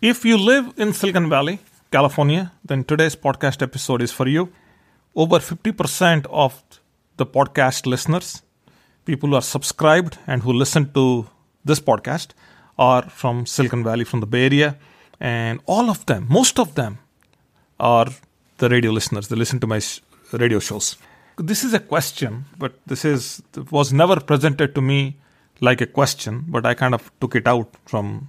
If you live in Silicon Valley, California, then today's podcast episode is for you. Over 50% of the podcast listeners, people who are subscribed and who listen to this podcast, are from Silicon Valley, from the Bay Area. And all of them, most of them, are the radio listeners. They listen to my radio shows. This is a question, but this is was never presented to me like a question, but I kind of took it out from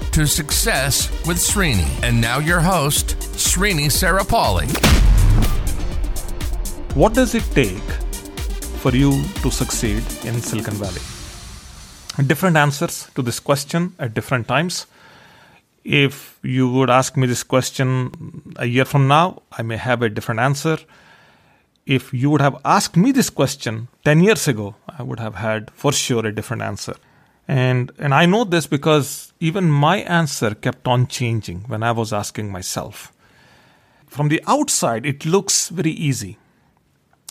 to Success with Srini. And now your host, Srini Sarapalli. What does it take for you to succeed in Silicon Valley? Different answers to this question at different times. If you would ask me this question a year from now, I may have a different answer. If you would have asked me this question 10 years ago, I would have had for sure a different answer. And, and I know this because even my answer kept on changing when I was asking myself. From the outside, it looks very easy.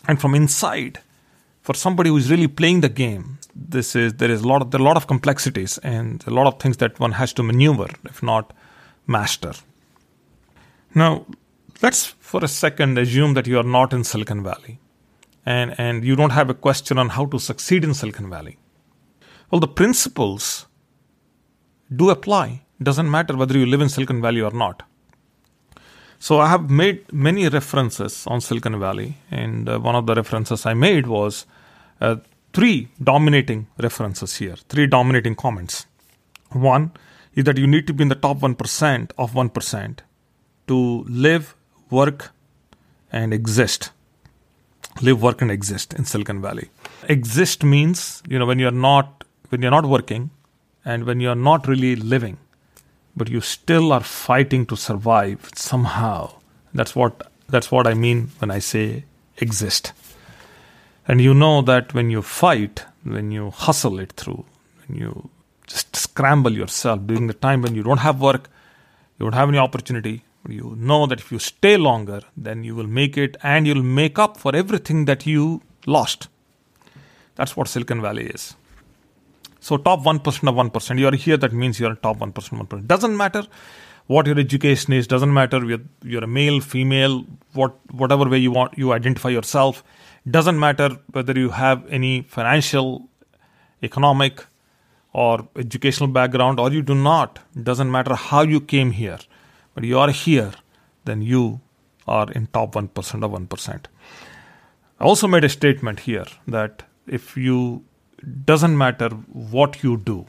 And from inside, for somebody who is really playing the game, this is there is a lot of there are a lot of complexities and a lot of things that one has to maneuver, if not master. Now, let's for a second assume that you are not in Silicon Valley and, and you don't have a question on how to succeed in Silicon Valley. Well, the principles do apply. Doesn't matter whether you live in Silicon Valley or not. So I have made many references on Silicon Valley, and uh, one of the references I made was uh, three dominating references here, three dominating comments. One is that you need to be in the top 1% of 1% to live, work, and exist. Live, work, and exist in Silicon Valley. Exist means, you know, when you're not when you're not working and when you're not really living but you still are fighting to survive somehow. That's what that's what I mean when I say exist. And you know that when you fight, when you hustle it through, when you just scramble yourself during the time when you don't have work, you don't have any opportunity, you know that if you stay longer, then you will make it and you'll make up for everything that you lost. That's what Silicon Valley is. So top 1% of 1%. You are here, that means you are top 1% of 1%. Doesn't matter what your education is, doesn't matter you're, you're a male, female, what whatever way you want you identify yourself. Doesn't matter whether you have any financial, economic, or educational background or you do not. Doesn't matter how you came here. But you are here, then you are in top 1% of 1%. I also made a statement here that if you doesn't matter what you do.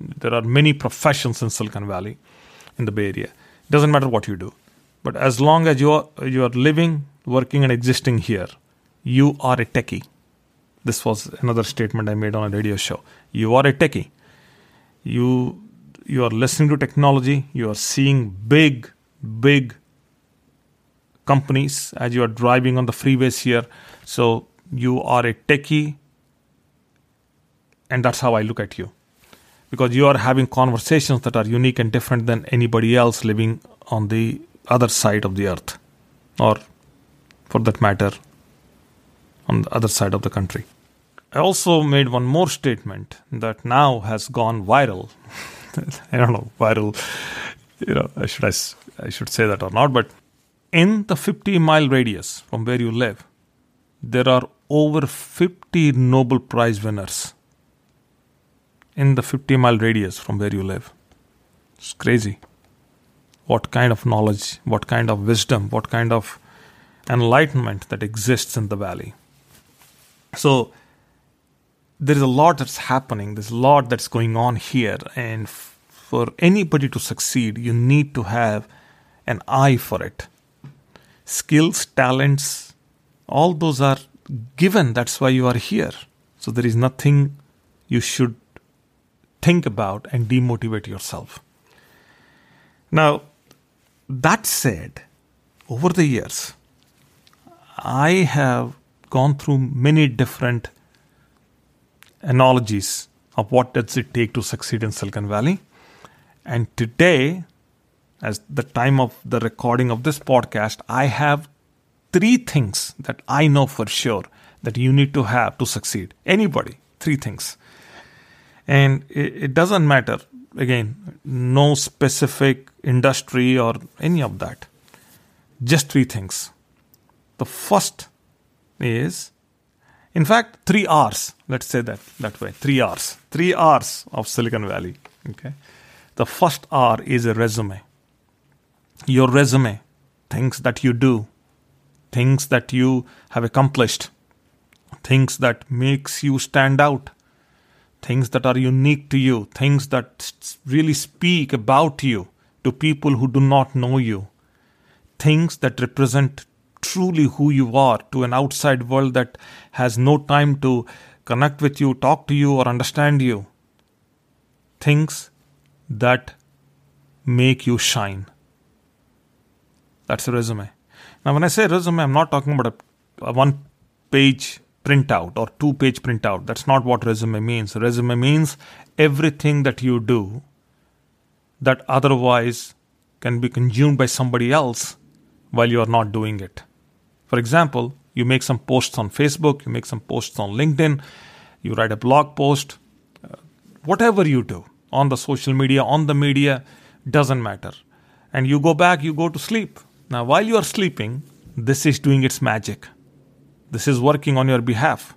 There are many professions in Silicon Valley, in the Bay Area. It Doesn't matter what you do, but as long as you are you are living, working, and existing here, you are a techie. This was another statement I made on a radio show. You are a techie. You you are listening to technology. You are seeing big, big companies as you are driving on the freeways here. So you are a techie and that's how I look at you. Because you are having conversations that are unique and different than anybody else living on the other side of the earth, or for that matter, on the other side of the country. I also made one more statement that now has gone viral. I don't know, viral, you know, should I, I should say that or not, but in the 50 mile radius from where you live, there are over 50 Nobel Prize winners in the 50 mile radius from where you live. It's crazy. What kind of knowledge, what kind of wisdom, what kind of enlightenment that exists in the valley. So, there is a lot that's happening, there's a lot that's going on here, and f- for anybody to succeed, you need to have an eye for it. Skills, talents, all those are given, that's why you are here. So, there is nothing you should think about and demotivate yourself. Now, that said, over the years, I have gone through many different analogies of what does it take to succeed in Silicon Valley. And today, as the time of the recording of this podcast, I have three things that I know for sure that you need to have to succeed. Anybody, three things. And it, it doesn't matter, again, no specific industry or any of that. Just three things. The first is, in fact, three R's. Let's say that that way. Three R's. Three R's of Silicon Valley. Okay. The first R is a resume. Your resume, things that you do, things that you have accomplished, things that makes you stand out, things that are unique to you, things that really speak about you to people who do not know you, things that represent truly who you are to an outside world that has no time to connect with you, talk to you, or understand you. Things that make you shine. That's a resume. Now, when I say resume, I'm not talking about a, a one page printout or two page printout. That's not what resume means. Resume means everything that you do that otherwise can be consumed by somebody else while you are not doing it. For example, you make some posts on Facebook, you make some posts on LinkedIn, you write a blog post, uh, whatever you do on the social media, on the media, doesn't matter. And you go back, you go to sleep. Now, while you are sleeping, this is doing its magic. This is working on your behalf.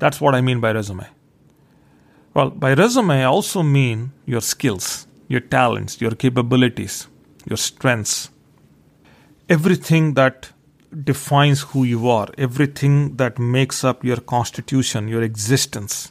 That's what I mean by resume. Well, by resume, I also mean your skills, your talents, your capabilities, your strengths, everything that defines who you are, everything that makes up your constitution, your existence.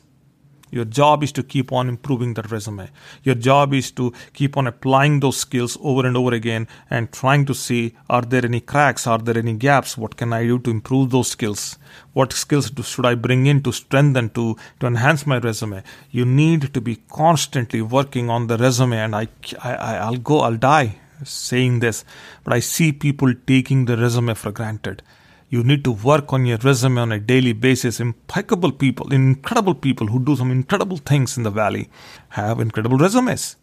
Your job is to keep on improving that resume. Your job is to keep on applying those skills over and over again and trying to see are there any cracks, are there any gaps, what can I do to improve those skills? What skills do, should I bring in to strengthen, to, to enhance my resume? You need to be constantly working on the resume, and I, I, I'll go, I'll die saying this, but I see people taking the resume for granted. You need to work on your resume on a daily basis. Impeccable people, incredible people who do some incredible things in the valley have incredible resumes.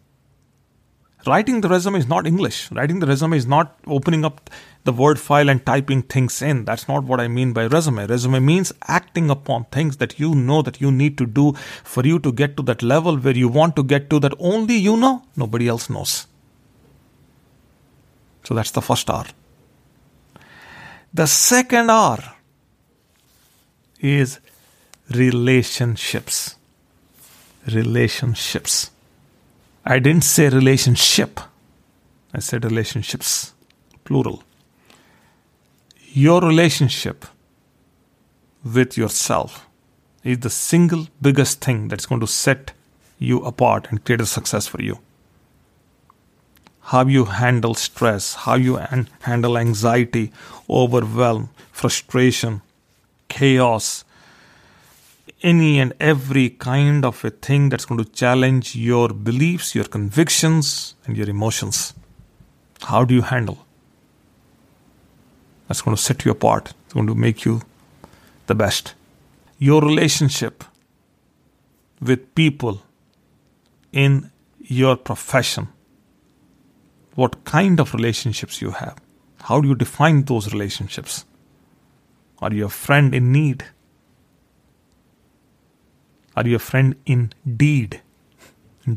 Writing the resume is not English. Writing the resume is not opening up the word file and typing things in. That's not what I mean by resume. Resume means acting upon things that you know that you need to do for you to get to that level where you want to get to that only you know, nobody else knows. So that's the first R. The second R is relationships. Relationships. I didn't say relationship, I said relationships, plural. Your relationship with yourself is the single biggest thing that's going to set you apart and create a success for you how you handle stress, how you an- handle anxiety, overwhelm, frustration, chaos, any and every kind of a thing that's going to challenge your beliefs, your convictions, and your emotions. How do you handle? That's going to set you apart. It's going to make you the best. Your relationship with people in your profession what kind of relationships you have. How do you define those relationships? Are you a friend in need? Are you a friend in deed?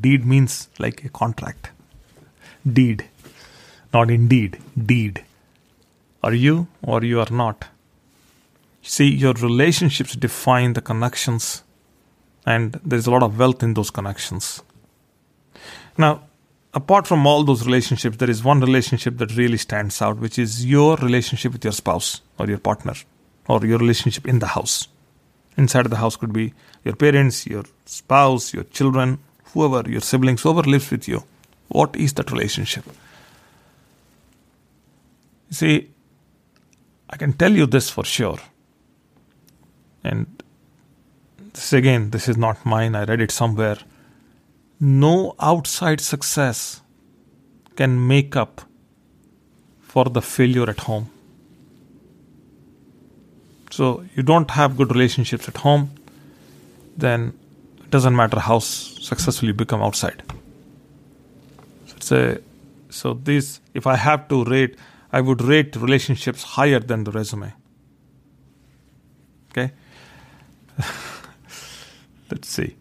Deed means like a contract. Deed, not indeed, deed. Are you or you are not? See, your relationships define the connections, and there's a lot of wealth in those connections. Now, apart from all those relationships, there is one relationship that really stands out, which is your relationship with your spouse or your partner or your relationship in the house. Inside of the house could be your parents, your spouse, your children, whoever, your siblings, whoever lives with you. What is that relationship? You see, I can tell you this for sure. And this again, this is not mine, I read it somewhere no outside success can make up for the failure at home. So you don't have good relationships at home, then it doesn't matter how successful you become outside. So it's a so this if I have to rate, I would rate relationships higher than the resume. Okay. Let's see.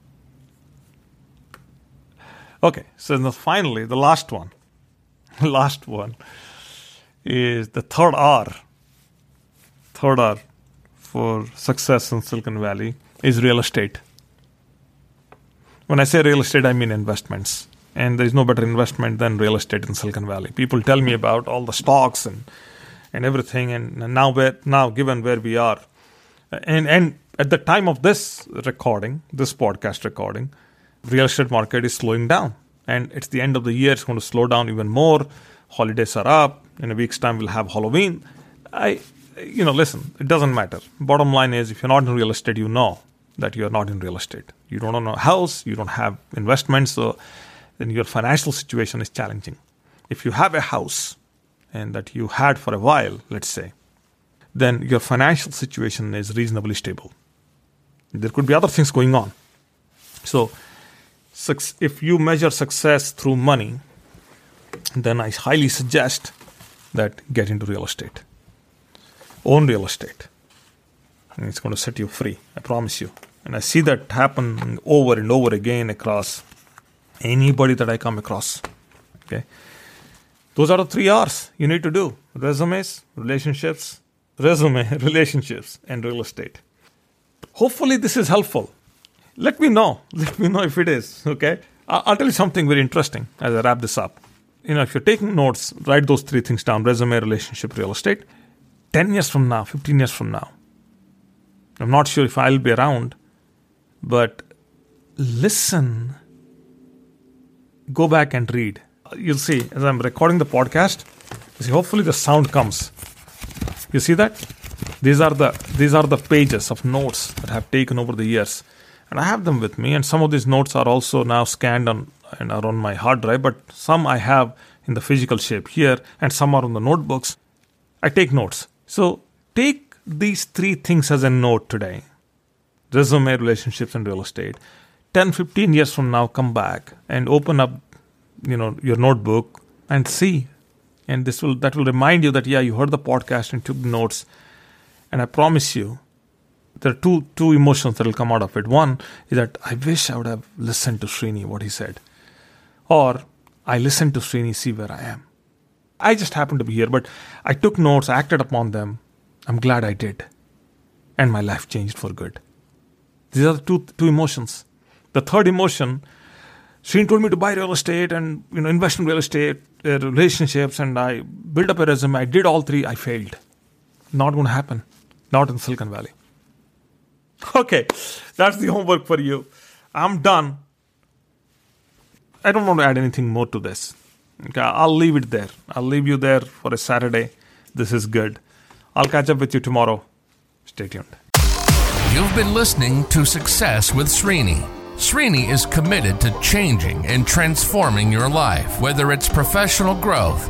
Okay, so now finally, the last one, last one is the third R. Third R for success in Silicon Valley is real estate. When I say real estate, I mean investments. And there's no better investment than real estate in Silicon Valley. People tell me about all the stocks and and everything. And now, where, now given where we are, and and at the time of this recording, this podcast recording, real estate market is slowing down, and it's the end of the year. It's going to slow down even more. Holidays are up. In a week's time, we'll have Halloween. I, you know, listen. It doesn't matter. Bottom line is, if you're not in real estate, you know that you're not in real estate. You don't own a house. You don't have investments. So then your financial situation is challenging. If you have a house and that you had for a while, let's say, then your financial situation is reasonably stable. There could be other things going on. So, if you measure success through money, then I highly suggest that get into real estate. Own real estate. And it's going to set you free, I promise you. And I see that happen over and over again across anybody that I come across. Okay. Those are the three R's you need to do resumes, relationships, resume, relationships, and real estate. Hopefully, this is helpful. Let me know. Let me know if it is. Okay. I'll tell you something very interesting as I wrap this up. You know, if you're taking notes, write those three things down resume, relationship, real estate. 10 years from now, 15 years from now, I'm not sure if I'll be around, but listen, go back and read. You'll see as I'm recording the podcast, see, hopefully the sound comes you see that? These are the these are the pages of notes that I have taken over the years. And I have them with me, and some of these notes are also now scanned on and are on my hard drive, but some I have in the physical shape here, and some are on the notebooks. I take notes. So take these three things as a note today resume, relationships, and real estate. 10, 15 years from now, come back and open up you know your notebook and see and this will that will remind you that yeah you heard the podcast and took notes and i promise you there are two two emotions that will come out of it one is that i wish i would have listened to srini what he said or i listened to srini see where i am i just happened to be here but i took notes I acted upon them i'm glad i did and my life changed for good these are the two two emotions the third emotion Srini told me to buy real estate and you know invest in real estate, uh, relationships, and I built up a resume. I did all three. I failed. Not going to happen. Not in Silicon Valley. Okay, that's the homework for you. I'm done. I don't want to add anything more to this. Okay, I'll leave it there. I'll leave you there for a Saturday. This is good. I'll catch up with you tomorrow. Stay tuned. You've been listening to Success with Srini. Srini is committed to changing and transforming your life, whether it's professional growth,